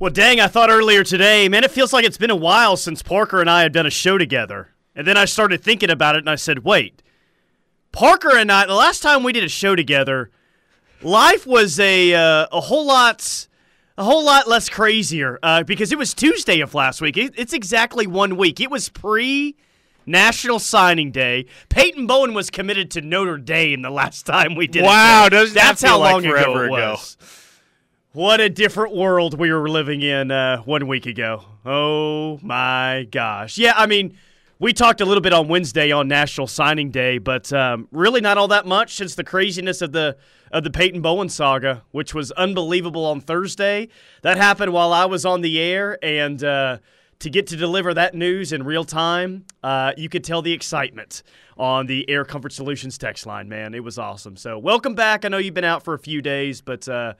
Well, dang, I thought earlier today, man, it feels like it's been a while since Parker and I have done a show together. And then I started thinking about it and I said, wait, Parker and I, the last time we did a show together, life was a, uh, a whole lot. A whole lot less crazier uh, because it was Tuesday of last week. It, it's exactly one week. It was pre National Signing Day. Peyton Bowen was committed to Notre Dame the last time we did. Wow, it. doesn't that's that feel how like long forever ago it ago? What a different world we were living in uh, one week ago. Oh my gosh. Yeah, I mean, we talked a little bit on Wednesday on National Signing Day, but um, really not all that much since the craziness of the of the Peyton Bowen saga, which was unbelievable on Thursday. That happened while I was on the air, and uh, to get to deliver that news in real time, uh, you could tell the excitement on the Air Comfort Solutions text line. Man, it was awesome. So welcome back. I know you've been out for a few days, but. Uh,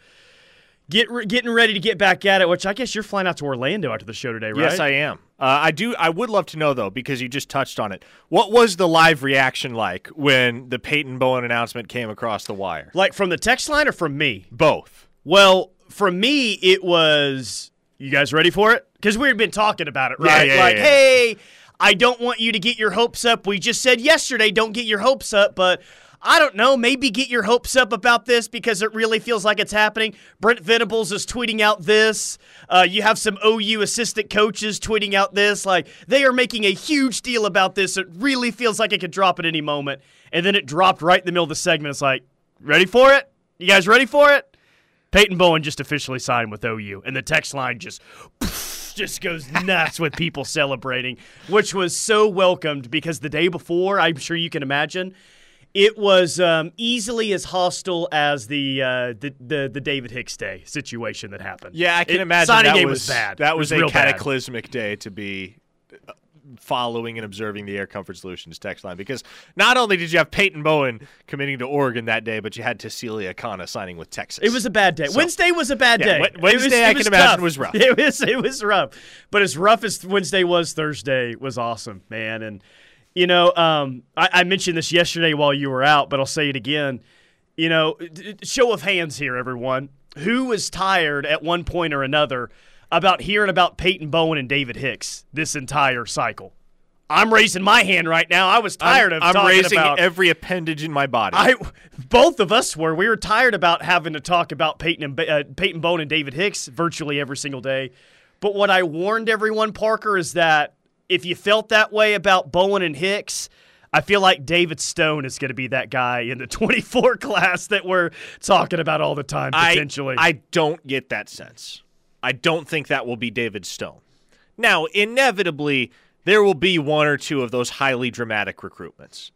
Get re- getting ready to get back at it, which I guess you're flying out to Orlando after the show today, right? Yes, I am. Uh, I do. I would love to know though, because you just touched on it. What was the live reaction like when the Peyton Bowen announcement came across the wire? Like from the text line or from me? Both. Well, from me, it was. You guys ready for it? Because we had been talking about it, Yeah, right? yeah, like, yeah. hey, I don't want you to get your hopes up. We just said yesterday, don't get your hopes up, but. I don't know. Maybe get your hopes up about this because it really feels like it's happening. Brent Venables is tweeting out this. Uh, you have some OU assistant coaches tweeting out this. Like they are making a huge deal about this. It really feels like it could drop at any moment. And then it dropped right in the middle of the segment. It's like, ready for it? You guys ready for it? Peyton Bowen just officially signed with OU, and the text line just just goes nuts with people celebrating, which was so welcomed because the day before, I'm sure you can imagine, it was um, easily as hostile as the, uh, the the the David Hicks Day situation that happened. Yeah, I can It- imagine signing that day was, bad. That was, real a bad. cataclysmic day to be uh, following and observing the Air Comfort Solutions text line because not only did you have Peyton Bowen committing to Oregon that day, but you had Tausili Akana signing with Texas. It was a bad day. So- Wednesday was a bad Yeah, day. Wednesday, was- I can was imagine, tough. was rough. It was it was rough, but as rough as Wednesday was, Thursday was awesome, man. And you know, um, I, I mentioned this yesterday while you were out, but I'll say it again. You know, show of hands here, everyone. Who was tired at one point or another about hearing about Peyton Bowen and David Hicks this entire cycle? I'm raising my hand right now. I was tired I'm, of I'm talking raising about every appendage in my body. I, both of us were. We were tired about having to talk about Peyton and uh, Peyton Bowen and David Hicks virtually every single day. But what I warned everyone, Parker, is that if you felt that way about Bowen and Hicks, I feel like David Stone is going to be that guy in the 24 class that we're talking about all the time I- potentially. I, don't get that sense. I don't think that will be David Stone. Now, inevitably, there will be one or two of those highly dramatic recruitments.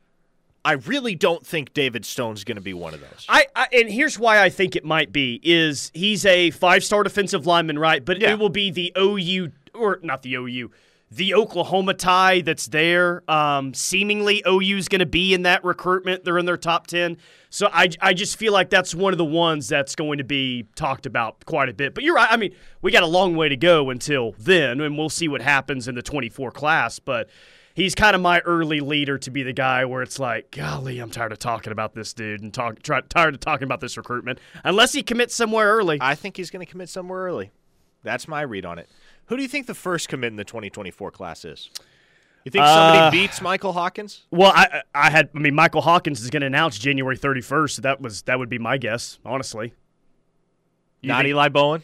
I really don't think David Stone's going to be one of those. I, I and here's why I think it might be is he's a five star defensive lineman, right? But Yeah. it will be the OU or not the OU, the Oklahoma tie that's there. Um, seemingly OU's going to be in that recruitment. They're in their top ten, so I I just feel like that's one of the ones that's going to be talked about quite a bit. But you're right. I mean, we got a long way to go until then, and we'll see what happens in the 24 class, but. He's kind of my early leader to be the guy where it's like, golly, I'm tired of talking about this dude and talk, try, tired of talking about this recruitment. Unless he commits somewhere early. I think he's going to commit somewhere early. That's my read on it. Who do you think the first commit in the 2024 class is? You think somebody Uh, beats Michael Hawkins? well, I I had I mean Michael Hawkins is going to announce January 31st. So that was that would be my guess, honestly. You Not think- Eli Bowen?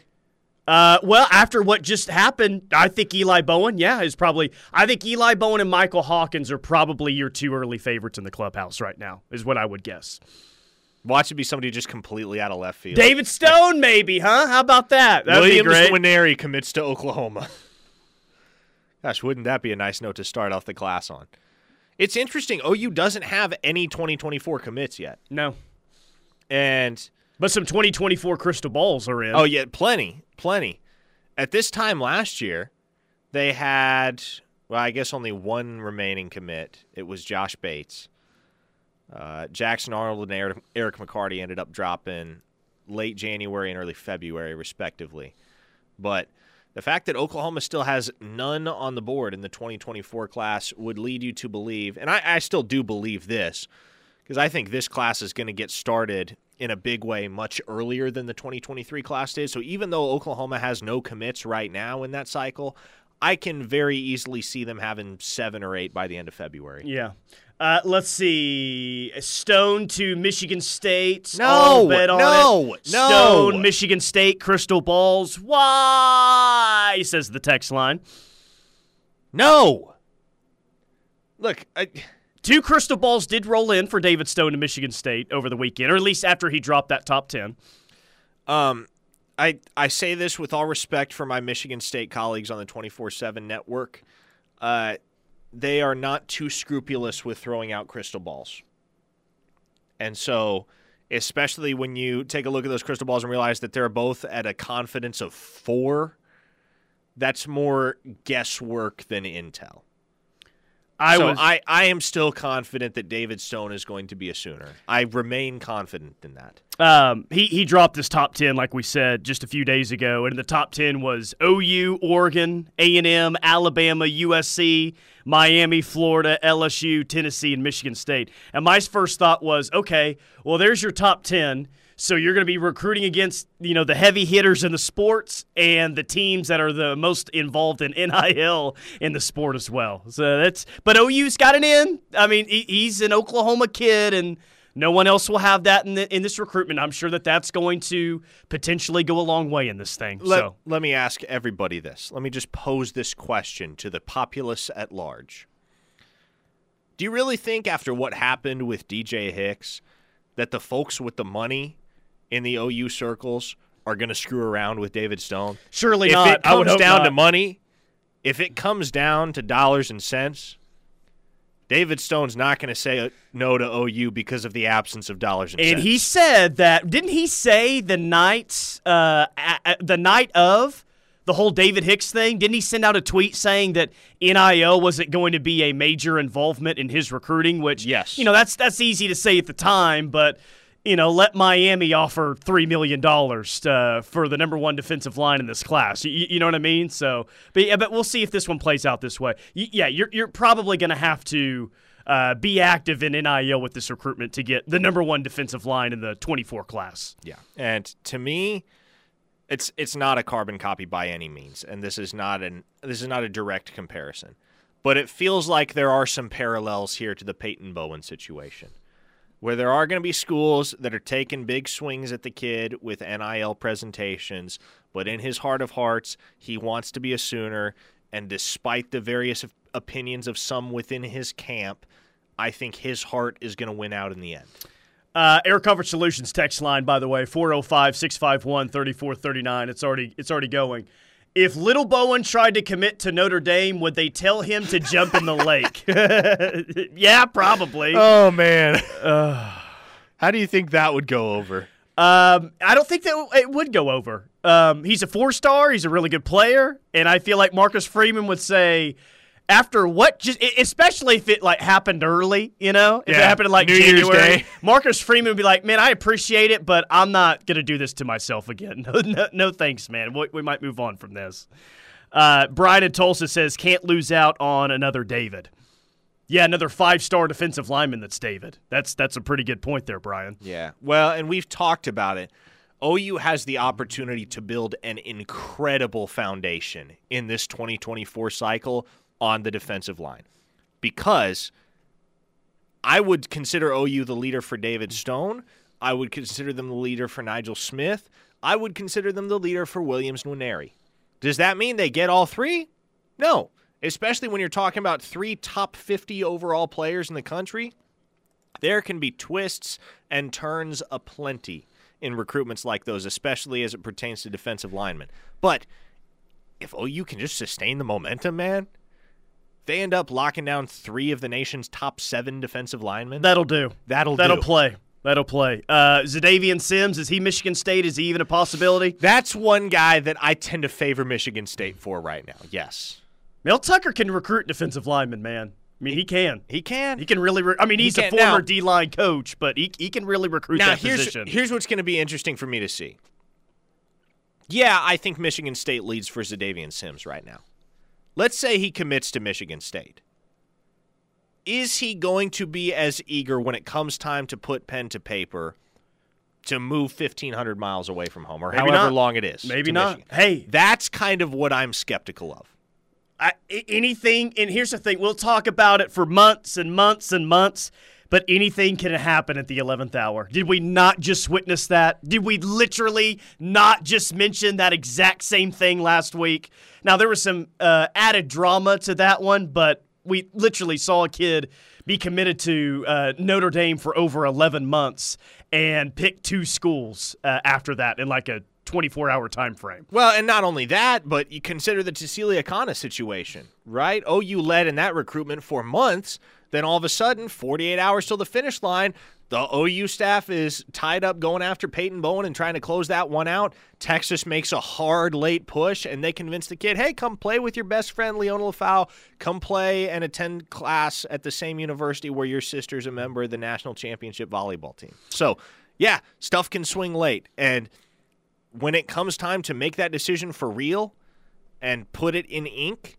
Uh, well, after what just happened, I think Eli Bowen, yeah, is probably. I think Eli Bowen and Michael Hawkins are probably your two early favorites in the clubhouse right now, is what I would guess. Watch it be somebody just completely out of left field. David Stone, maybe, huh? How about that? That'd Williams be great. Nwaneri commits to Oklahoma. Gosh, wouldn't that be a nice note to start off the class on? It's interesting. OU doesn't have any 2024 commits yet. No, And, but some 2024 crystal balls are in. oh, yeah, plenty, plenty. At this time last year, they had, well, I guess only one remaining commit. It was Josh Bates. Uh, Jackson Arnold and Eric, Eric McCarty ended up dropping late January and early February, respectively. But the fact that Oklahoma still has none on the board in the 2024 class would lead you to believe, and I, I still do believe this, because I think this class is going to get started in a big way much earlier than the 2023 class did. So even though Oklahoma has no commits right now in that cycle, I can very easily see them having seven or eight by the end of February. Yeah. Uh, let's see. Stone to Michigan State. No, no, no. Stone, Michigan State, crystal balls. Why? Says the text line. No. Look, I, Two crystal balls did roll in for David Stone to Michigan State over the weekend, or at least after he dropped that top 10. um, I I say this with all respect for my Michigan State colleagues on the 24/7 network. Uh, they are not too scrupulous with throwing out crystal balls. And so, especially when you take a look at those crystal balls and realize that they're both at a confidence of 4, that's more guesswork than intel. I so was I, I am still confident that David Stone is going to be a Sooner. I remain confident in that. Um, he he dropped his top ten, like we said just a few days ago, and the top ten was OU, Oregon, A and M, Alabama, USC, Miami, Florida, LSU, Tennessee, and Michigan State. And my first thought was, okay, well, there's your top ten. So you're going to be recruiting against you know the heavy hitters in the sports and the teams that are the most involved in NIL in the sport as well. So that's but OU's got an in. I mean, he's an Oklahoma kid and. No one else will have that in, the, in this recruitment. I'm sure that that's going to potentially go a long way in this thing. Let, so let me ask everybody this. Let me just pose this question to the populace at large. Do you really think, after what happened with DJ Hicks, that the folks with the money in the OU circles are going to screw around with David Stone? surely if not. it I would comes down not. to money, if it comes down to dollars and cents, David Stone's not going to say no to OU because of the absence of dollars and, And cents. And he said that didn't he say the night uh, the night of the whole David Hicks thing? Didn't he send out a tweet saying that NIL wasn't going to be a major involvement in his recruiting? Which Yes. you know that's that's easy to say at the time, but you know let Miami offer three million dollars uh, for the number one defensive line in this class. You, you know what I mean? So, but yeah, but we'll see if this one plays out this way. Yeah, you're you're probably going to have to. Uh, be active in NIL with this recruitment to get the number one defensive line in the 24 class. Yeah. And to me, it's it's not a carbon copy by any means, and this is not an this is not a direct comparison. But it feels like there are some parallels here to the Peyton Bowen situation. Where there are going to be schools that are taking big swings at the kid with NIL presentations, but in his heart of hearts, he wants to be a Sooner. And despite the various opinions of some within his camp, I think his heart is going to win out in the end. Uh, Air Comfort Solutions text line, by the way, 405-651-3439. It's already it's already going. If Little Bowen tried to commit to Notre Dame, would they tell him to jump in the lake? yeah, probably. Oh man. How do you think that would go over? Um, I don't think that it would go over. Um, he's a four star. He's a really good player, and I feel like Marcus Freeman would say, after what, just especially if it like happened early, you know, if it happened in like New Year's January, Day. Marcus Freeman would be like, "Man, I appreciate it, but I'm not gonna do this to myself again. No, no, no thanks, man. We, we might move on from this." Uh, Brian in Tulsa says, "Can't lose out on another David." Yeah, another five star defensive lineman. That's David. That's that's a pretty good point there, Brian. Yeah. Well, and we've talked about it. OU has the opportunity to build an incredible foundation in this 2024 cycle on the defensive line because I would consider OU the leader for David Stone. I would consider them the leader for Nigel Smith. I would consider them the leader for Williams Nwaneri. Does that mean they get all three? No, especially when you're talking about three top 50 overall players in the country. There can be twists and turns aplenty in recruitments like those, especially as it pertains to defensive linemen. But if OU can just sustain the momentum, man, they end up locking down three of the nation's top seven defensive linemen. That'll do. That'll That'll do. play. That'll play. Uh, Zadavian Sims is he Michigan State? Is he even a possibility? That's one guy that I tend to favor Michigan State for right now. Yes, Mel Tucker can recruit defensive linemen, man. I mean, he can. he can. He can really. Re- I mean, He he's a former D line coach, but he, he can really recruit now that here's position. here's what's going to be interesting for me to see. Yeah, I think Michigan State leads for Zadavian Sims right now. Let's say he commits to Michigan State. Is he going to be as eager when it comes time to put pen to paper to move 1,500 miles away from home, or Maybe however not. long it is. Maybe not. Michigan. Hey, That's kind of what I'm skeptical of. I, anything, and here's the thing: we'll talk about it for months and months and months, but anything can happen at the eleventh hour. Did we not just witness that? Did we literally not just mention that exact same thing last week? Now there was some uh, added drama to that one, but we literally saw a kid be committed to uh, Notre Dame for over 11 months and pick two schools uh, after that in like a 24 hour time frame. Well, and not only that, but you consider the Tausili Akana situation, right? OU led in that recruitment for months. Then all of a sudden, 48 hours till the finish line, the OU staff is tied up going after Peyton Bowen and trying to close that one out. Texas makes a hard late push, and they convince the kid, hey, come play with your best friend, Liona Lefau. Come play and attend class at the same university where your sister's a member of the national championship volleyball team. So, yeah, stuff can swing late. And when it comes time to make that decision for real and put it in ink,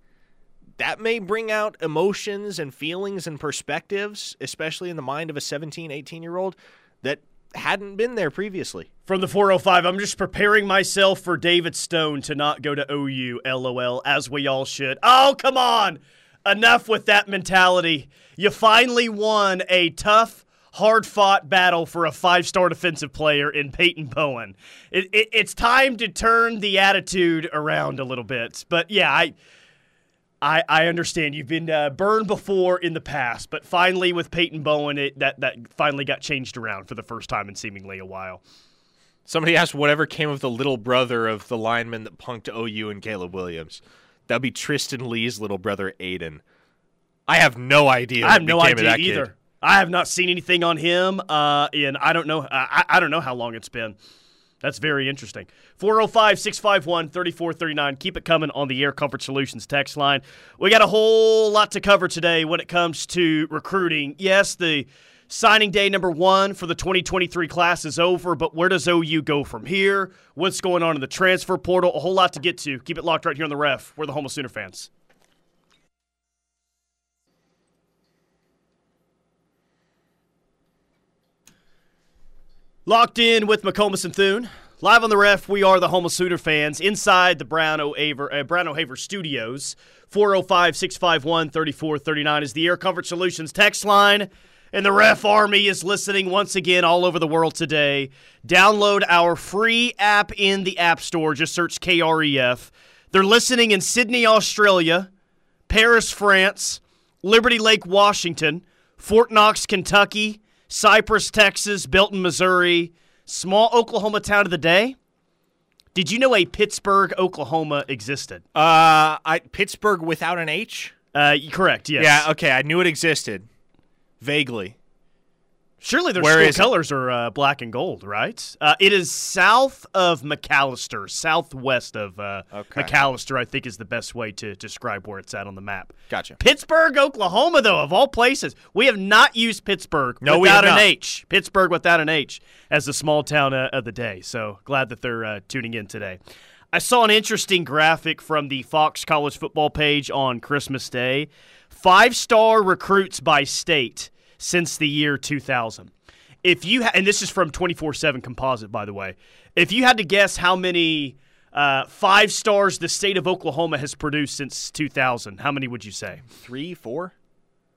that may bring out emotions and feelings and perspectives, especially in the mind of a 17, 18 year old that hadn't been there previously. From the 405, I'm just preparing myself for David Stone to not go to OU, lol, as we all should. Oh, come on! Enough with that mentality. You finally won a tough, hard fought battle for a five star defensive player in Peyton Bowen. It, it, it's time to turn the attitude around a little bit. But yeah, I. I, I understand you've been uh, burned before in the past, but finally with Peyton Bowen, it, that that finally got changed around for the first time in seemingly a while. Somebody asked whatever came of the little brother of the lineman that punked OU and Caleb Williams. That'd be Tristan Lee's little brother, Aiden. I have no idea. I have no idea that kid. either. I have not seen anything on him, uh, and I don't know. I, I don't know how long it's been. That's very interesting. 405 651 3439. Keep it coming on the Air Comfort Solutions text line. We got a whole lot to cover today when it comes to recruiting. Yes, the signing day number one for the 2023 class is over, but where does OU go from here? What's going on in the transfer portal? A whole lot to get to. Keep it locked right here on the ref. We're the Homo Sooner fans. Locked in with McComas and Thune. Live on the ref, we are the Homo Sooner fans inside the Brown O'Haver, uh, Brown O'Haver studios. 405 651 3439 is the Air Comfort Solutions text line. And the ref army is listening once again all over the world today. Download our free app in the App Store. Just search KREF. They're listening in Sydney, Australia, Paris, France, Liberty Lake, Washington, Fort Knox, Kentucky, Cypress, Texas, Belton, Missouri, small Oklahoma town of the day. Did you know a Pittsburgh, Oklahoma existed? Uh, I Pittsburgh without an H. Uh, correct. Yes. Yeah, okay, I knew it existed, vaguely. Surely their Where school is it? colors are uh, black and gold, right? Uh, it is south of McAlester, southwest of uh, Okay. McAlester. I think is the best way to describe where it's at on the map. Gotcha. Pittsburgh, Oklahoma, though, of all places. We have not used Pittsburgh No, without an. H. Pittsburgh without an H as the small town uh, of the day. So glad that they're uh, tuning in today. I saw an interesting graphic from the Fox College football page on Christmas Day. Five star recruits by state since the year 2000. If you ha- and this is from 24 7 composite, by the way. If you had to guess how many uh, five stars the state of Oklahoma has produced since 2000, how many would you say? Three, four.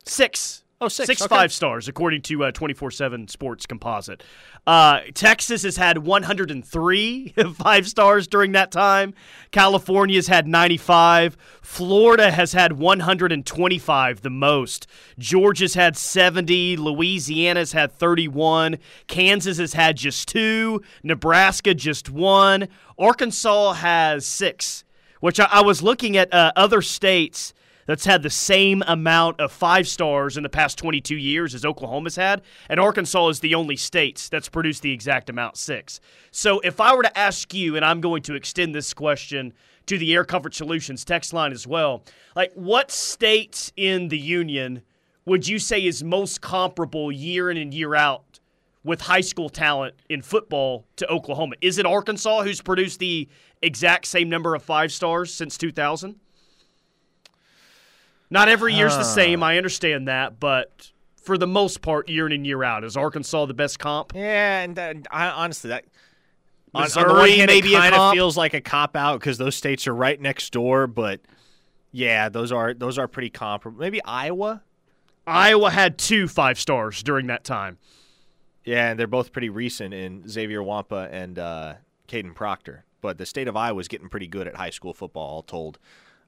Six. Oh, six, Six okay. five stars, according to 24 7 Sports Composite. Uh, Texas has had 103 five stars during that time. California's had 95. Florida has had 125, the most. Georgia's had 70. Louisiana's had 31. Kansas has had just two. Nebraska just one. Arkansas has six, which I, I was looking at uh, other states that's had the same amount of five stars in the past 22 years as Oklahoma's had, and Arkansas is the only state that's produced the exact amount, six. So if I were to ask you, and I'm going to extend this question to the Air Comfort Solutions text line as well, like what state in the union would you say is most comparable year in and year out with high school talent in football to Oklahoma? Is it Arkansas who's produced the exact same number of five stars since 2000? Not every year's the same. I understand that, but for the most part year in and year out. Is Arkansas the best comp? Yeah, and that, I, honestly, that on, on the Missouri, one hand, maybe it kind of feels like a cop out because those states are right next door. But yeah, those are those are pretty comparable. Maybe Iowa. Iowa had two five stars during that time. Yeah, and they're both pretty recent in Xavier Nwankpa and uh, Kadyn Proctor. But the state of Iowa is getting pretty good at high school football, all told,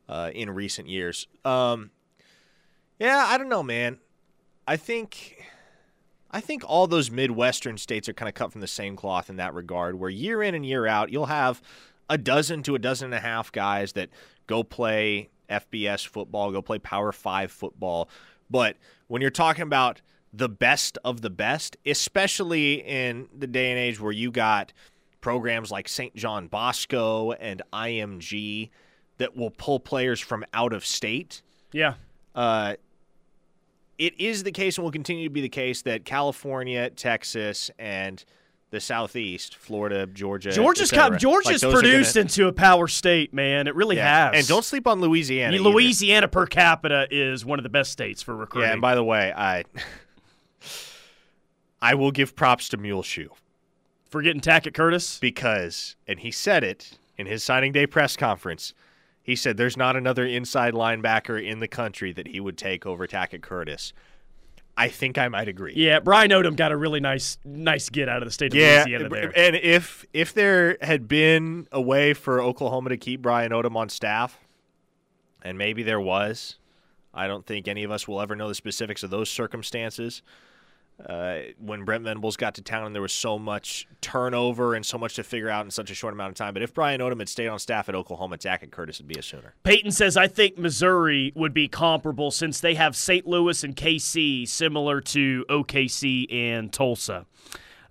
uh, in recent years. Um, yeah, I don't know, man. I think, I think all those Midwestern states are kind of cut from the same cloth in that regard. Where year in and year out, you'll have a dozen to a dozen and a half guys that go play FBS football, go play Power Five football. But when you're talking about the best of the best, especially in the day and age where you got programs like St. John Bosco and IMG that will pull players from out of state. Yeah. Uh, it is the case and will continue to be the case that California, Texas, and the Southeast, Florida, Georgia, Georgia's got, Georgia's like produced gonna- into a power state, man. It really yeah. has. And don't sleep on Louisiana. I mean. Louisiana per capita is one of the best states for recruiting. Yeah, and by the way, I I will give props to Muleshoe for getting Tackett Curtis. because, and he said it in his signing day press conference. He said there's not another inside linebacker in the country that he would take over Tackett Curtis. I think I might agree. Yeah, Brian Odom got a really nice nice get out of the state of Yeah, Louisiana there. and if if there had been a way for Oklahoma to keep Brian Odom on staff, and maybe there was, I don't think any of us will ever know the specifics of those circumstances. Uh, when Brent Venables got to town, and there was so much turnover and so much to figure out in such a short amount of time. But if Brian Odom had stayed on staff at Oklahoma, Tackett Curtis would be a sooner. Peyton says, I think Missouri would be comparable since they have St. Louis and KC, similar to OKC and Tulsa.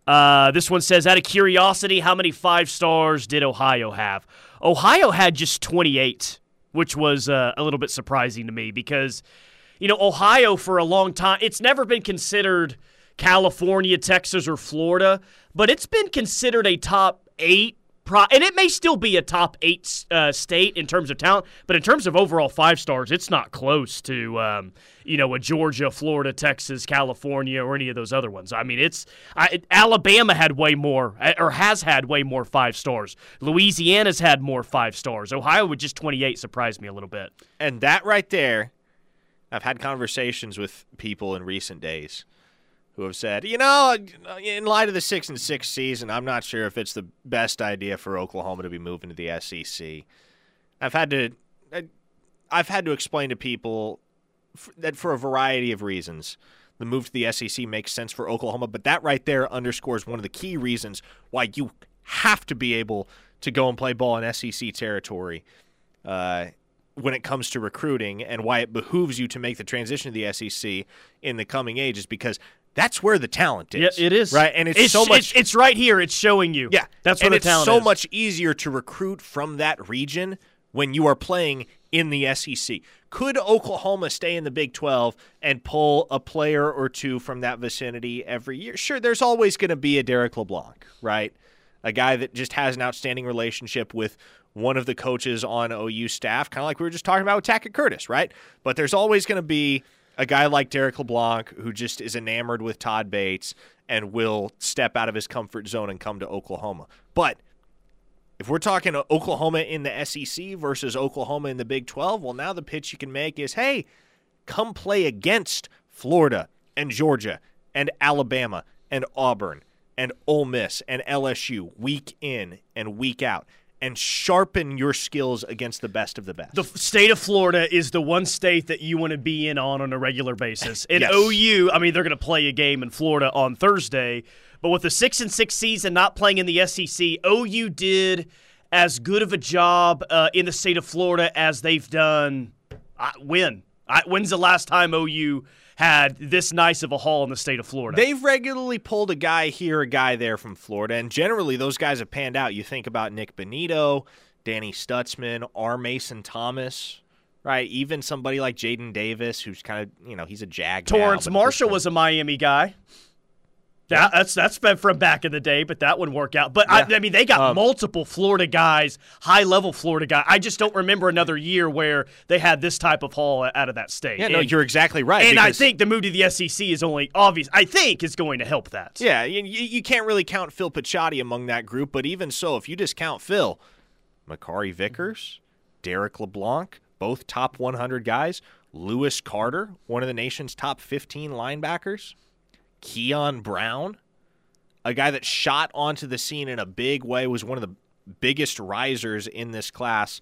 Uh, this one says, out of curiosity, how many five stars did Ohio have? Ohio had just 28, which was uh, a little bit surprising to me because, you know, Ohio for a long time, it's never been considered California, Texas, or Florida, but it's been considered a top eight Pro- and it may still be a top eight uh, state in terms of talent, but in terms of overall five stars, it's not close to um, you know a Georgia, Florida, Texas, California, or any of those other ones. I mean, it's I, Alabama had way more, uh, or has had way more five stars. Louisiana's had more five stars. Ohio with just twenty eight surprised me a little bit. And that right there, I've had conversations with people in recent days who have said, you know, in light of the six and six season, I'm not sure if it's the best idea for Oklahoma to be moving to the SEC. I've had to, I've had to explain to people that for a variety of reasons, the move to the SEC makes sense for Oklahoma. But that right there underscores one of the key reasons why you have to be able to go and play ball in SEC territory. Uh, when it comes to recruiting and why it behooves you to make the transition to the SEC in the coming age is because that's where the talent is. Yeah, it is right, and it's, it's so much. It's, it's right here. It's showing you. yeah, that's where the talent and the it's talent so is. much easier to recruit from that region when you are playing in the SEC. Could Oklahoma stay in the Big 12 and pull a player or two from that vicinity every year? Sure, there's always going to be a Derrick LeBlanc, right? A guy that just has an outstanding relationship with one of the coaches on OU staff, kind of like we were just talking about with Tackett Curtis, right? But there's always going to be a guy like Derrick LeBlanc who just is enamored with Todd Bates and will step out of his comfort zone and come to Oklahoma. But if we're talking Oklahoma in the SEC versus Oklahoma in the Big 12, well, now the pitch you can make is hey, come play against Florida and Georgia and Alabama and Auburn and Ole Miss and LSU week in and week out and sharpen your skills against the best of the best. The state of Florida is the one state that you want to be in on on a regular basis. And Yes. OU, I mean, they're going to play a game in Florida on Thursday, but with the six and six season not playing in the SEC, OU did as good of a job uh, in the state of Florida as they've done. When? I, when's the last time OU had this nice of a haul in the state of Florida? They've regularly pulled a guy here, a guy there from Florida, and generally those guys have panned out. You think about Nik Bonitto, Danny Stutsman, R. Mason Thomas, right? Even somebody like Jaden Davis, who's kind of, you know, he's a jag. Torrance this Marshall was a Miami guy. That, that's that's been from back in the day, but that wouldn't work out. But I, I mean, they got Um, multiple Florida guys, high level Florida guys. I just don't remember another year where they had this type of haul out of that state. Yeah, no, you're exactly right. And I think the move to the SEC is only obvious. I think is going to help that. Yeah, you, you can't really count Phil Picciotti among that group, but even so, if you discount Phil, Makari Vickers, Derrick LeBlanc, both top 100 guys, Lewis Carter, one of the nation's top 15 linebackers, Keon Brown, a guy that shot onto the scene in a big way, was one of the biggest risers in this class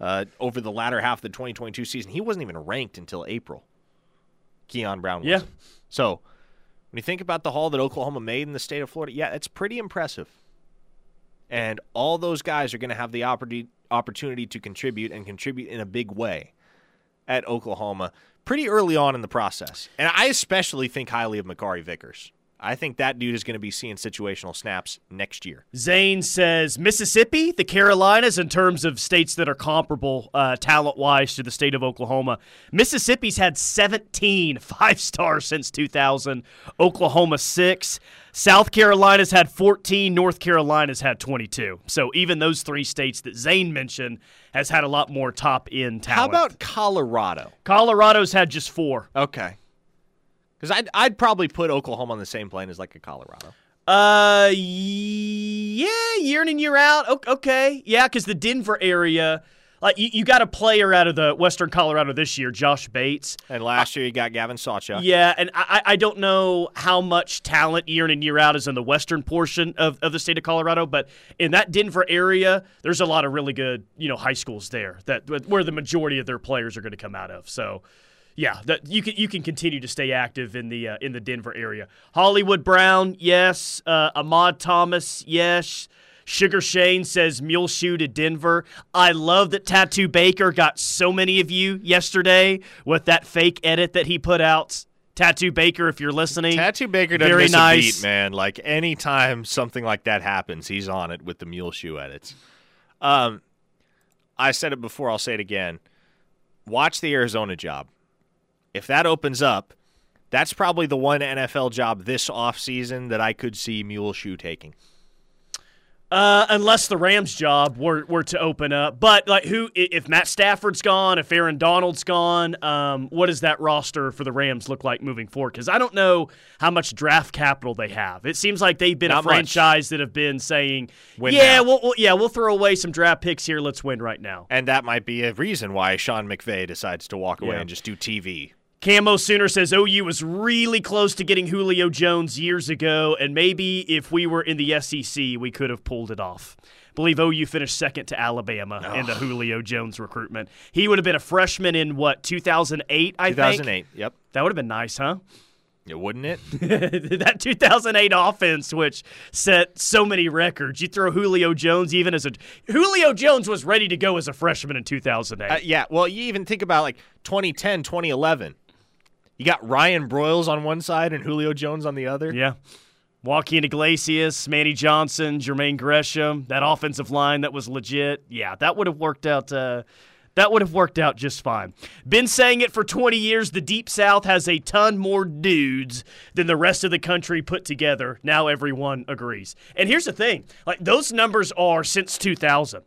uh, over the latter half of the 2022 season. He wasn't even ranked until April. Keon Brown was. Yeah. So when you think about the haul that Oklahoma made in the state of Florida, yeah, it's pretty impressive. And all those guys are going to have the opportunity opportunity to contribute and contribute in a big way at Oklahoma pretty early on in the process. And I especially think highly of Makari Vickers. I think that dude is going to be seeing situational snaps next year. Zane says Mississippi, the Carolinas, in terms of states that are comparable uh, talent wise to the state of Oklahoma. Mississippi's had 17 five stars since 2000, Oklahoma, six. South Carolina's had 14, North Carolina's had 22. So even those three states that Zane mentioned has had a lot more top end talent. How about Colorado? Colorado's had just four. Okay. Because I'd, I'd probably put Oklahoma on the same plane as like a Colorado. Uh, yeah, year in and year out. Okay, yeah, because the Denver area, like you, you got a player out of the Western Colorado this year, Josh Bates. And last year you got Gavin Sawchuk. Yeah, and I, I I don't know how much talent year in and year out is in the western portion of, of the state of Colorado, but in that Denver area, there's a lot of really good, you know, high schools there that where the majority of their players are going to come out of. So, yeah, that you can you can continue to stay active in the uh, in the Denver area. Hollywood Brown, yes. Uh, Ahmad Thomas, yes. Sugar Shane says Mule Shoe to Denver. I love that Tattoo Baker got so many of you yesterday with that fake edit that he put out. Tattoo Baker, if you're listening, Tattoo Baker doesn't Very miss nice. a beat, man. Like anytime something like that happens, he's on it with the mule shoe edits. Um, I said it before. I'll say it again. Watch the Arizona job. If that opens up, that's probably the one NFL job this offseason that I could see mule shoe taking. Uh, unless the Rams job were, were to open up, but like who? If Matt Stafford's gone, if Aaron Donald's gone, um, what does that roster for the Rams look like moving forward? Because I don't know how much draft capital they have. It seems like they've been Not a much. franchise that have been saying, Win "Yeah, we'll, we'll yeah we'll throw away some draft picks here. Let's win right now." And that might be a reason why Sean McVay decides to walk away Yeah. and just do TV. Camo Sooner says OU was really close to getting Julio Jones years ago, and maybe if we were in the SEC, we could have pulled it off. believe OU finished second to Alabama in the Julio Jones recruitment. He would have been a freshman in what 2008, I think. 2008. Yep. That would have been nice, huh? Yeah, wouldn't it? that 2008 offense, which set so many records. You throw Julio Jones even as a Julio Jones was ready to go as a freshman in 2008. Uh, yeah, well, you even think about like 2010, 2011. You got Ryan Broyles on one side and Julio Jones on the other. Yeah. Juaquin Iglesias, Manny Johnson, Jermaine Gresham, that offensive line that was legit. Yeah, that would have worked out. Uh, that would have worked out just fine. Been saying it for 20 years. The Deep South has a ton more dudes than the rest of the country put together. Now everyone agrees. And here's the thing like, those numbers are since 2000.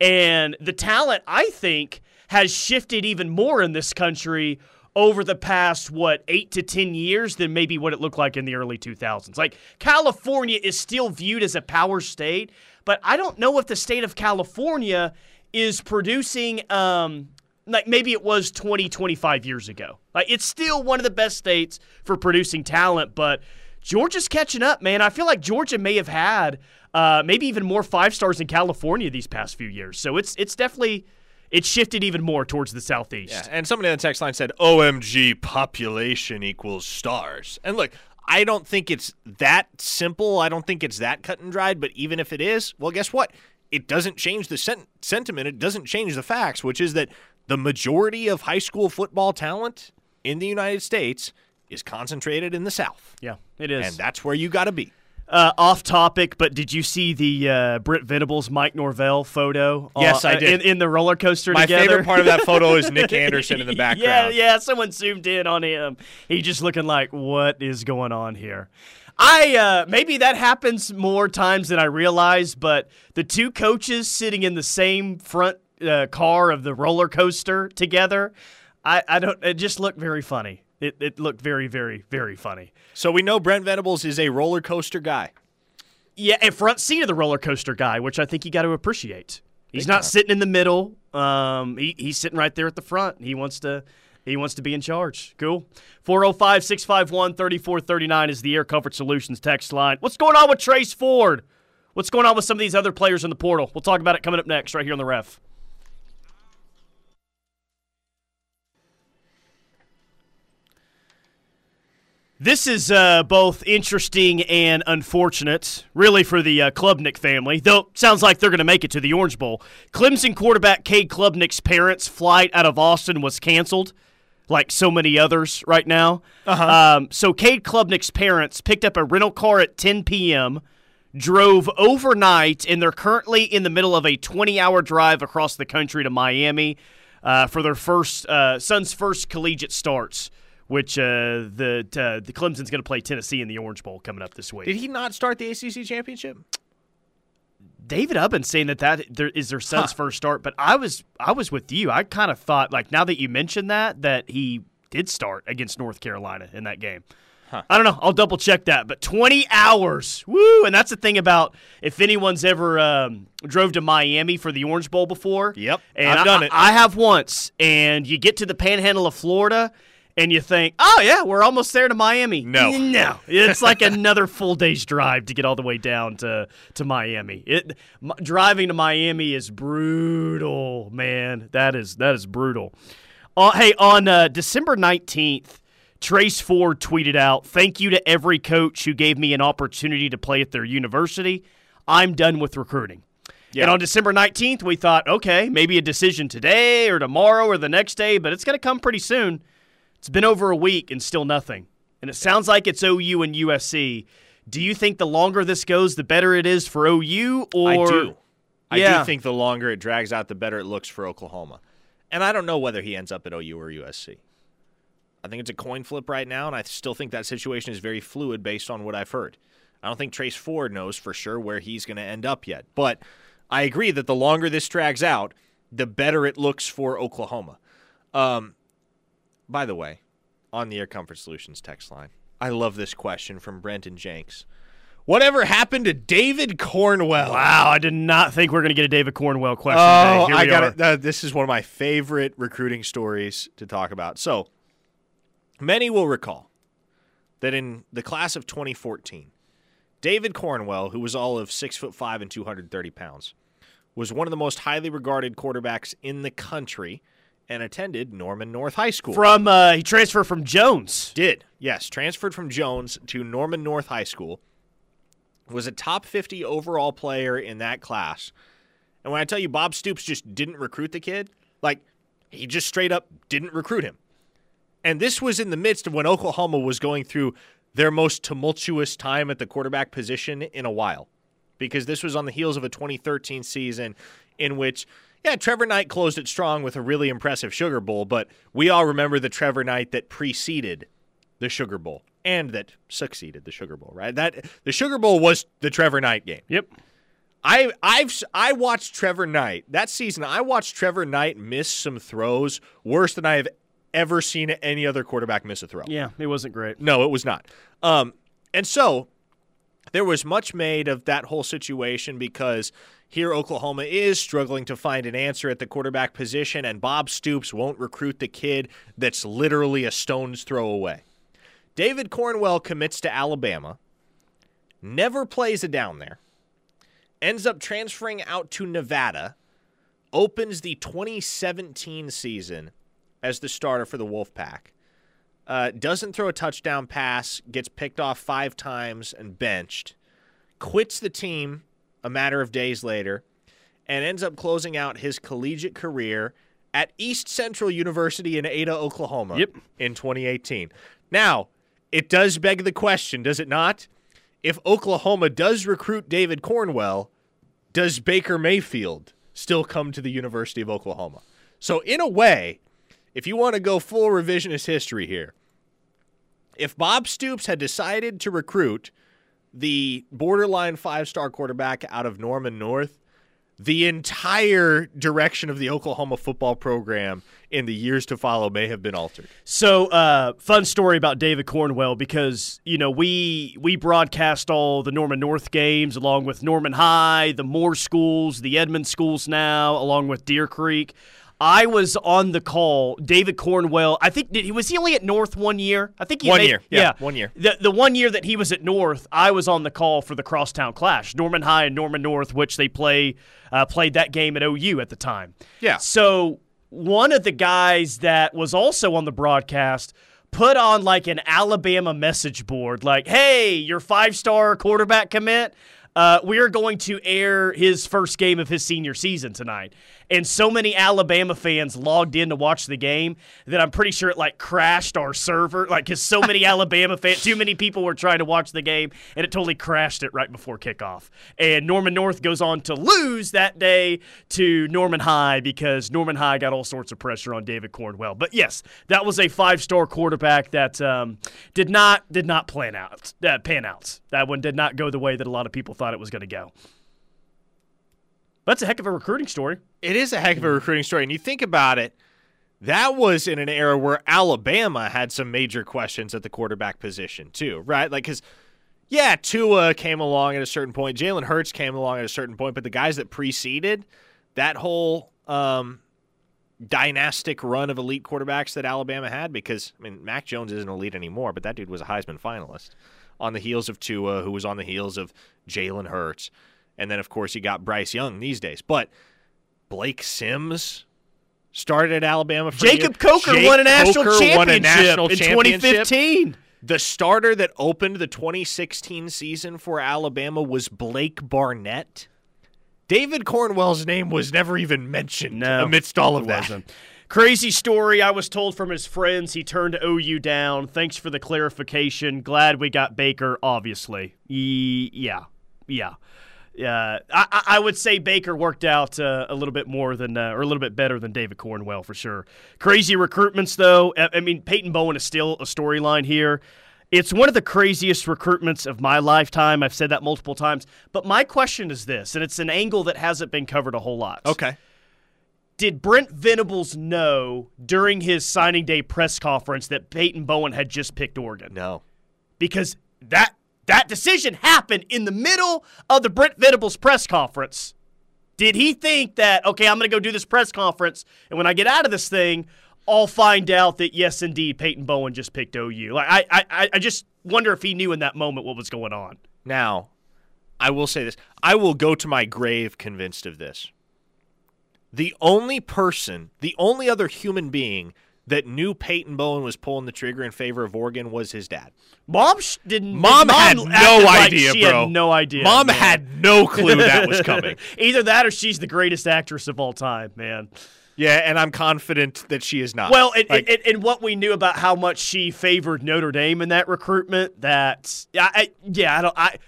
And the talent, I think, has shifted even more in this country over the past what eight to ten years than maybe what it looked like in the early 2000s like california is still viewed as a power state but i don't know if the state of california is producing um like maybe it was 20 25 years ago. Like it's still one of the best states for producing talent but georgia's catching up man. I feel like georgia may have had uh, maybe even more five stars in california these past few years. So it's it's definitely it's shifted even more towards the southeast Yeah, and somebody on the text line said, "OMG, population equals stars." And look, I don't think it's that simple. I don't think it's that cut and dried. But even if it is, well, guess what? It doesn't change the sen- sentiment. It doesn't change the facts, which is that the majority of high school football talent in the United States is concentrated in the South, Yeah, it is. and that's where you got to be. Uh, off topic, but did you see the uh, Brent Venables, Mike Norvell photo? Yes, uh, I did. In, in the roller coaster My together? favorite part of that photo is Nick Anderson in the background. yeah. Yeah. Someone zoomed in on him. He just looking like, what is going on here? I uh, maybe that happens more times than I realize, but the two coaches sitting in the same front uh, car of the roller coaster together, I, I don't. It just looked very funny. It, it looked very, very, very funny. So we know Brent Venables is a roller coaster guy. Yeah, and front seat of the roller coaster guy, which I think you got to appreciate. He's not sitting in the middle. Um, he, he's sitting right there at the front. He wants to he wants to be in charge. Cool. 405 651 3439 is the Air Comfort Solutions text line. What's going on with Trace Ford? What's going on with some of these other players in the portal? We'll talk about it coming up next, right here on the ref. This is uh, both interesting and unfortunate, really, for the uh, Klubnik family. Though sounds like they're going to make it to the Orange Bowl. Clemson quarterback Cade Klubnik's parents' flight out of Austin was canceled, like so many others right now. Uh-huh. Um, so Cade Klubnik's parents picked up a rental car at 10 p.m., drove overnight, and they're currently in the middle of a 20-hour drive across the country to Miami uh, for their first uh, son's first collegiate starts which uh, the uh, the Clemson's going to play Tennessee in the Orange Bowl coming up this week. Did he not start the ACC championship? David Ubben saying that that there is their son's Huh. first start, but I was I was with you. I kind of thought like now that you mentioned that that he did start against North Carolina in that game. Huh. I don't know. I'll double check that. But 20 hours, woo! And that's the thing about if anyone's ever um, drove to Miami for the Orange Bowl before. Yep, and I've I- done it. I have once. And you get to the Panhandle of Florida, and you think, oh yeah, we're almost there to Miami. No. no, it's like another full day's drive to get all the way down to to Miami. It m- driving to Miami is brutal, man. That is that is brutal. Uh, hey, on uh, December nineteenth. Trace Ford tweeted out, Thank you to every coach who gave me an opportunity to play at their university. I'm done with recruiting. Yeah. And on December 19th, we thought, okay, maybe a decision today or tomorrow or the next day, but it's going to come pretty soon. It's been over a week and still nothing. And it sounds like it's OU and USC. Do you think the longer this goes, the better it is for OU? Or I do. I Yeah. do think the longer it drags out, the better it looks for Oklahoma. And I don't know whether he ends up at OU or USC. I think it's a coin flip right now, and I still think that situation is very fluid based on what I've heard. I don't think Trace Ford knows for sure where he's going to end up yet. But I agree that the longer this drags out, the better it looks for Oklahoma. Um, by the way, on the Air Comfort Solutions text line, I love this question from Brenton Jenks. Whatever happened to David Cornwell? Wow, I did not think we are going to get a David Cornwell question Oh, today. Here I we got are. it. Uh, this is one of my favorite recruiting stories to talk about. So, many will recall that in the class of 2014, David Cornwell, who was all of six foot five and 230 pounds, was one of the most highly regarded quarterbacks in the country and attended Norman North High School. From uh, he transferred from Jones. Did, yes, transferred from Jones to Norman North High School. Was a top 50 overall player in that class. And when I tell you Bob Stoops just didn't recruit the kid, like he just straight up didn't recruit him. And this was in the midst of when Oklahoma was going through their most tumultuous time at the quarterback position in a while. Because this was on the heels of a 2013 season in which, yeah, Trevor Knight closed it strong with a really impressive Sugar Bowl, but we all remember the Trevor Knight that preceded the Sugar Bowl and that succeeded the Sugar Bowl, right? That the Sugar Bowl was the Trevor Knight game. Yep. I I've I watched Trevor Knight that season. I watched Trevor Knight miss some throws worse than I have ever seen any other quarterback miss a throw. Yeah, it wasn't great. No, it was not. Um, and so there was much made of that whole situation because here Oklahoma is struggling to find an answer at the quarterback position, and Bob Stoops won't recruit the kid that's literally a stone's throw away. David Cornwell commits to Alabama, never plays it down there, ends up transferring out to Nevada, opens the 2017 season as the starter for the Wolfpack uh, doesn't throw a touchdown pass, gets picked off five times and benched, quits the team a matter of days later, and ends up closing out his collegiate career at East Central University in Ada, Oklahoma Yep. in 2018. Now, it does beg the question, does it not? If Oklahoma does recruit David Cornwell, does Baker Mayfield still come to the University of Oklahoma? So, in a way, if you want to go full revisionist history here, if Bob Stoops had decided to recruit the borderline five star quarterback out of Norman North, the entire direction of the Oklahoma football program in the years to follow may have been altered. So, uh, fun story about David Cornwell because you know we we broadcast all the Norman North games along with Norman High, the Moore schools, the Edmond schools now, along with Deer Creek. I was on the call. David Cornwell. I think did he was he only at North one year. I think he One made- year. Yeah, one year. The the one year that he was at North, I was on the call for the Crosstown Clash, Norman High and Norman North, which they play uh, played that game at OU at the time. Yeah. So one of the guys that was also on the broadcast put on like an Alabama message board, like, "Hey, your five-star quarterback commit." Uh, we are going to air his first game of his senior season tonight. And so many Alabama fans logged in to watch the game that I'm pretty sure it like crashed our server. Like, because so many Alabama fans, too many people were trying to watch the game, and it totally crashed it right before kickoff. And Norman North goes on to lose that day to Norman High because Norman High got all sorts of pressure on David Cornwell. But yes, that was a five-star quarterback that um, did not did not plan out uh, pan out. That one did not go the way that a lot of people thought it was going to go. That's a heck of a recruiting story. It is a heck of a recruiting story. And you think about it, that was in an era where Alabama had some major questions at the quarterback position, too, right? Like, because, yeah, Tua came along at a certain point, Jalen Hurts came along at a certain point, but the guys that preceded that whole um, dynastic run of elite quarterbacks that Alabama had, because, I mean, Mac Jones isn't elite anymore, but that dude was a Heisman finalist on the heels of Tua, who was on the heels of Jalen Hurts. And then, of course, you got Bryce Young these days. But Blake Sims started at Alabama for. Jacob Coker Jake won a national Coker championship a national in championship. 2015. The starter that opened the 2016 season for Alabama was Blake Barnett. David Cornwell's name was never even mentioned No, amidst all of that. wasn't. Crazy story. I was told from his friends he turned OU down. Thanks for the clarification. Glad we got Baker, obviously. Ye- yeah. Yeah. Yeah, I, I- I would say Baker worked out uh, a little bit more than, uh, or a little bit better than David Cornwell for sure. Crazy recruitments, though. I mean, Peyton Bowen is still a storyline here. It's one of the craziest recruitments of my lifetime. I've said that multiple times. But my question is this, and it's an angle that hasn't been covered a whole lot Okay. did Brent Venables know during his signing day press conference that Peyton Bowen had just picked Oregon? No. Because that that decision happened in the middle of the Brent Venables press conference. Did he think that okay, I'm going to go do this press conference, and when I get out of this thing, I'll find out that yes, indeed, Peyton Bowen just picked OU. I, I, I just wonder if he knew in that moment what was going on. Now, I will say this. I will go to my grave convinced of this. The only person, the only other human being that knew Peyton Bowen was pulling the trigger in favor of Oregon was his dad. Mom sh- didn't. Mom had acted no like idea, she bro. Had no idea. Mom man. had no clue that was coming. Either that or she's the greatest actress of all time, man. Yeah, and I'm confident that she is not. Well, and, Like, and, and what we knew about how much she favored Notre Dame in that recruitment, that I, I, yeah, I don't, I,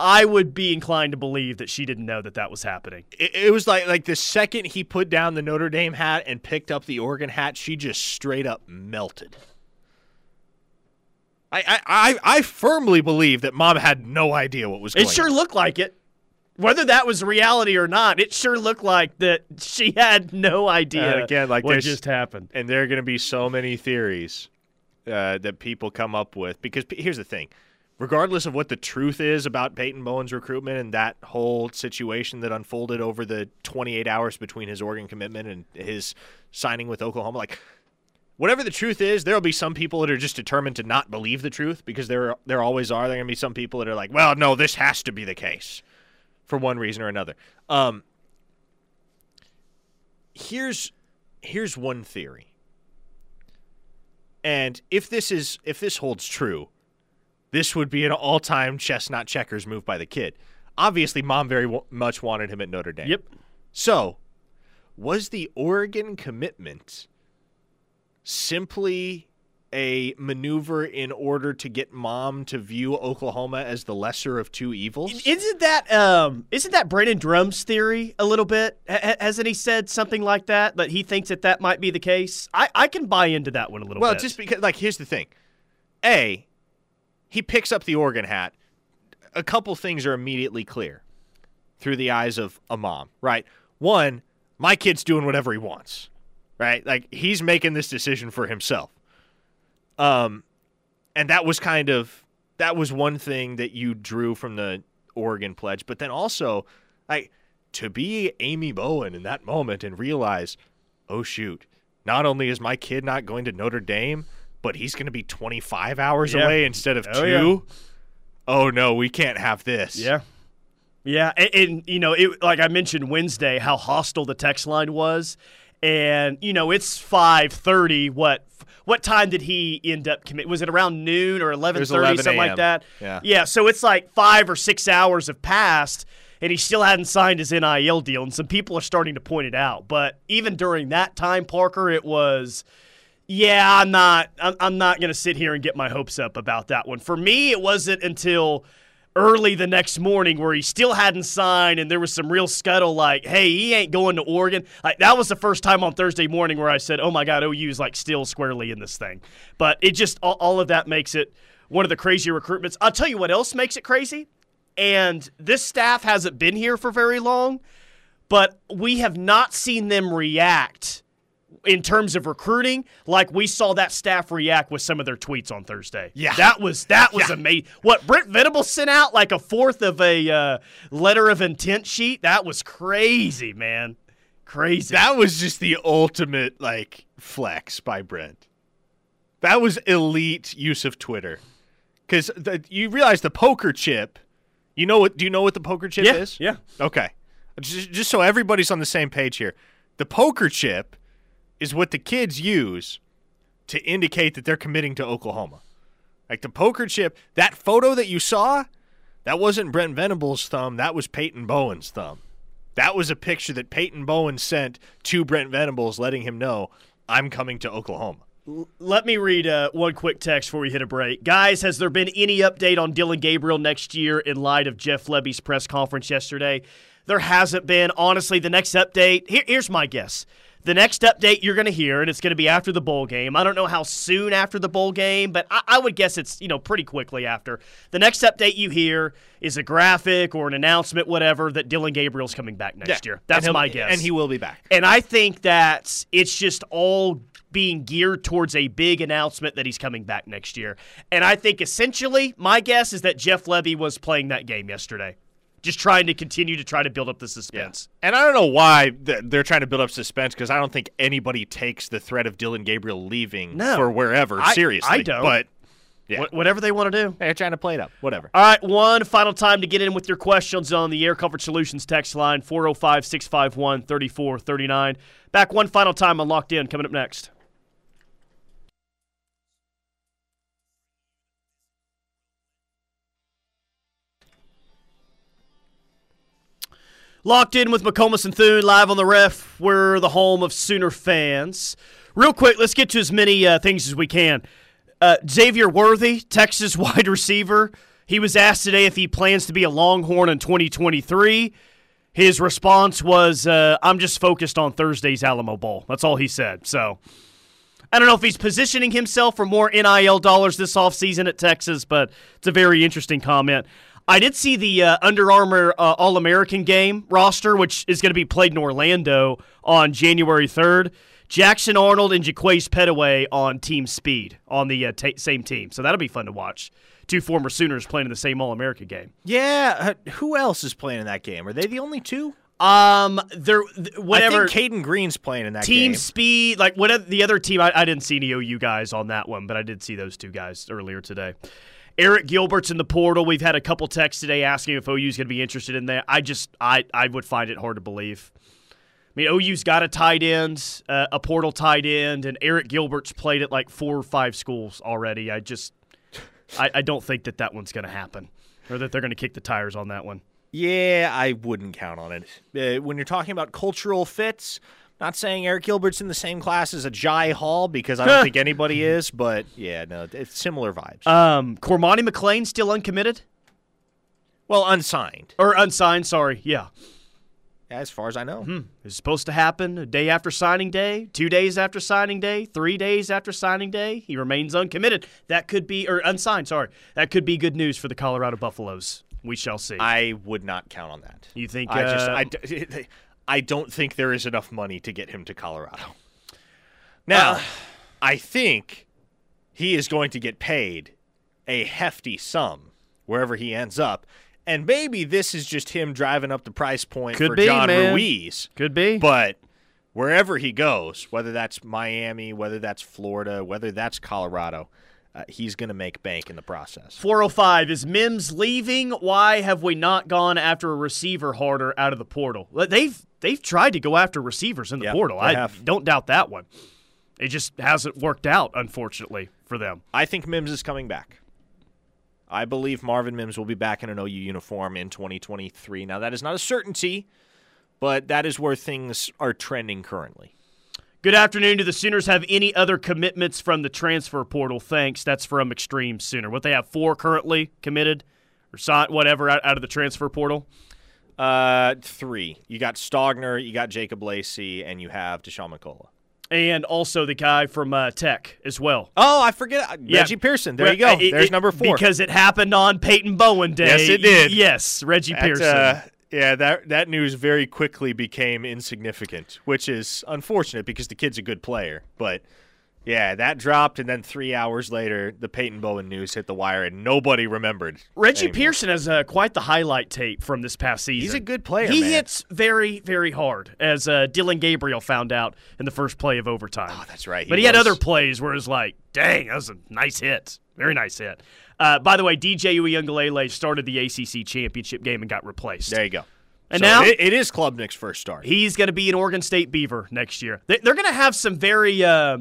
I would be inclined to believe that she didn't know that that was happening. it, it was like like the second he put down the Notre Dame hat and picked up the Oregon hat, she just straight up melted. I I, I, I firmly believe that mom had no idea what was going on. It sure on. looked like it. Whether that was reality or not, it sure looked like that she had no idea Uh, again, like what just happened. and there are going to be so many theories uh, that people come up with because here's the thing regardless of what the truth is about Peyton Bowen's recruitment and that whole situation that unfolded over the 28 hours between his Oregon commitment and his signing with Oklahoma like whatever the truth is there'll be some people that are just determined to not believe the truth because there there always are. There are going to be some people that are like well no this has to be the case for one reason or another. Um here's here's one theory. And if this is if this holds true, this would be an all-time chestnut checkers move by the kid. Obviously, mom very w- much wanted him at Notre Dame. Yep. So, was the Oregon commitment simply a maneuver in order to get mom to view Oklahoma as the lesser of two evils? Isn't that um isn't that Brandon Drum's theory a little bit? H- hasn't he said something like that that he thinks that that might be the case? I, I can buy into that one a little Well, bit. Well, just because, like, here's the thing: a, he picks up the Oregon hat. a couple things are immediately clear through the eyes of a mom, right? One, my kid's doing whatever he wants, right? Like he's making this decision for himself. Um, and that was kind of that was one thing that you drew from the Oregon pledge, but then also, like to be Amy Bowen in that moment and realize, oh shoot, not only is my kid not going to Notre Dame, but he's going to be 25 hours Yeah. away instead of Oh, two. Oh no, we can't have this. Yeah. Yeah, and, and you know, it like I mentioned Wednesday, how hostile the text line was, and you know it's five thirty. What what time did he end up commit? Was it around noon or 11:30 11 something like that? Yeah. yeah. So it's like five or six hours have passed, and he still hadn't signed his NIL deal, and some people are starting to point it out. But even during that time, Parker, it was. Yeah, I'm not. I'm, not going to sit here and get my hopes up about that one. For me, it wasn't until early the next morning where he still hadn't signed, and there was some real scuttle like, "Hey, he ain't going to Oregon." Like that was the first time on Thursday morning where I said, "Oh my God, OU's like still squarely in this thing." But it just all, all of that makes it one of the crazier recruitments. I'll tell you what else makes it crazy, and this staff hasn't been here for very long, but we have not seen them react in terms of recruiting, like we saw that staff react with some of their tweets on Thursday. Yeah. that was that was Yeah. amazing. What Brent Venables sent out like a fourth of a uh, letter of intent sheet. That was crazy, man. Crazy. That was just the ultimate like flex by Brent. That was elite use of Twitter. Cuz you realize the poker chip, you know what do you know what the poker chip yeah, is? yeah. Okay. Just, just so everybody's on the same page here. The poker chip is what the kids use to indicate that they're committing to Oklahoma. Like the poker chip, that photo that you saw, that wasn't Brent Venables' thumb, that was Peyton Bowen's thumb. That was a picture that Peyton Bowen sent to Brent Venables letting him know, I'm coming to Oklahoma. Let me read uh, one quick text before we hit a break. Guys, has there been any update on Dillon Gabriel next year in light of Jeff Lebby's press conference yesterday? There hasn't been. Honestly, the next update, here, here's my guess. The next update you're going to hear, and it's going to be after the bowl game. I don't know how soon after the bowl game, but I, I would guess it's you know pretty quickly after. The next update you hear is a graphic or an announcement, whatever, that Dillon Gabriel's coming back next year. That's my guess. And he will be back. And I think that it's just all being geared towards a big announcement that he's coming back next year. And I think essentially, my guess is that Jeff Lebby was playing that game yesterday, just trying to continue to try to build up the suspense. And I don't know why they're trying to build up suspense because I don't think anybody takes the threat of Dillon Gabriel leaving No. for wherever I- seriously. I don't. But yeah, Wh- whatever they want to do. they're trying to play it up. Whatever. All right, one final time to get in with your questions on the Air Comfort Solutions text line 405 651 3439. Back one final time on Locked In coming up next. Locked in with McComas and Thune live on the ref. We're the home of Sooner fans. Real quick, let's get to as many uh, things as we can. Uh, Xavier Worthy, Texas wide receiver. He was asked today if he plans to be a Longhorn in 2023. His response was, uh, I'm just focused on Thursday's Alamo Bowl. That's all he said. So I don't know if he's positioning himself for more NIL dollars this offseason at Texas, but it's a very interesting comment. I did see the uh, Under Armour uh, All American game roster, which is going to be played in Orlando on January 3rd. Jackson Arnold and Jaquaize Pettaway on Team Speed on the uh, ta same team. So that'll be fun to watch. Two former Sooners playing in the same All America game. Yeah. uh, Who else is playing in that game? Are they the only two? Um, there, th- whatever. I think Caden Green's playing in that game. Team game. Speed, like whatever the other team, I, I didn't see any OU guys on that one, but I did see those two guys earlier today. Arik Gilbert's in the portal. We've had a couple texts today asking if OU's going to be interested in that. I just, I, I would find it hard to believe. I mean, OU's got a tight end, uh, a portal tight end, and Arik Gilbert's played at like four or five schools already. I just, I, I don't think that that one's going to happen, or that they're going to kick the tires on that one. Yeah, I wouldn't count on it. Uh, when you're talking about cultural fits, not saying Arik Gilbert's in the same class as a Jai Hall because I don't think anybody is, but yeah, no, it's similar vibes. Um, Cormani McClain still uncommitted well, unsigned, or unsigned? Sorry, yeah. as far as I know. Hmm. It's supposed to happen a day after signing day, two days after signing day, three days after signing day. He remains uncommitted. That could be, or unsigned, sorry. That could be good news for the Colorado Buffaloes. We shall see. I would not count on that. you think? I just uh, I, d- I don't think there is enough money to get him to Colorado. Now, Uh. I think he is going to get paid a hefty sum wherever he ends up. And maybe this is just him driving up the price point Could for be, John man. Ruiz. could be. But wherever he goes, whether that's Miami, whether that's Florida, whether that's Colorado, uh, he's going to make bank in the process. 405 is Mims leaving? Why have we not gone after a receiver harder out of the portal? They've they've tried to go after receivers in the Yeah, portal. I have. don't doubt that one. It just hasn't worked out, unfortunately, for them. I think Mims is coming back. I believe Marvin Mims will be back in an OU uniform in 2023. Now, that is not a certainty, but that is where things are trending currently. Good afternoon. Do the Sooners have any other commitments from the transfer portal? Thanks. That's from Extreme Sooner. What they have four currently committed or signed, whatever, out, out of the transfer portal? Uh, three. You got Stogner, you got Jacob Lacey, and you have Dasan McCullough. And also the guy from uh, Tech as well. Oh, I forget. Yeah. Reggie Pearson. There you go. It- There's it- number four. Because it happened on Peyton Bowen Day. Yes, it did. Yes, Reggie That, Pearson. uh, yeah, that that news very quickly became insignificant, which is unfortunate because the kid's a good player. But yeah, that dropped, and then three hours later, the Peyton Bowen news hit the wire, and nobody remembered. Reggie anymore. Pearson has uh, quite the highlight tape from this past season. He's a good player. He man. hits very, very hard, as uh, Dillon Gabriel found out in the first play of overtime. Oh, that's right. but he had other plays where it's like, dang, that was a nice hit. Very nice hit. Uh, by the way, DJ Uiagalelei started the ACC championship game and got replaced. There you go. And So now- it, it is Klubnik's first start. He's going to be an Oregon State Beaver next year. They- They're going to have some very uh,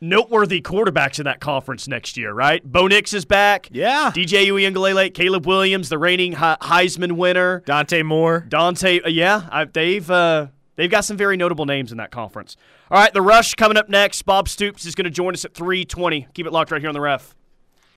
noteworthy quarterbacks in that conference next year, right? Bo Nix is back. yeah. DJ Uiagalelei, Caleb Williams, the reigning Heisman winner. Dante Moore. Dante, uh, yeah, I, they've uh, they've got some very notable names in that conference. All right, the rush coming up next. Bob Stoops is going to join us at three twenty. Keep it locked right here on the ref.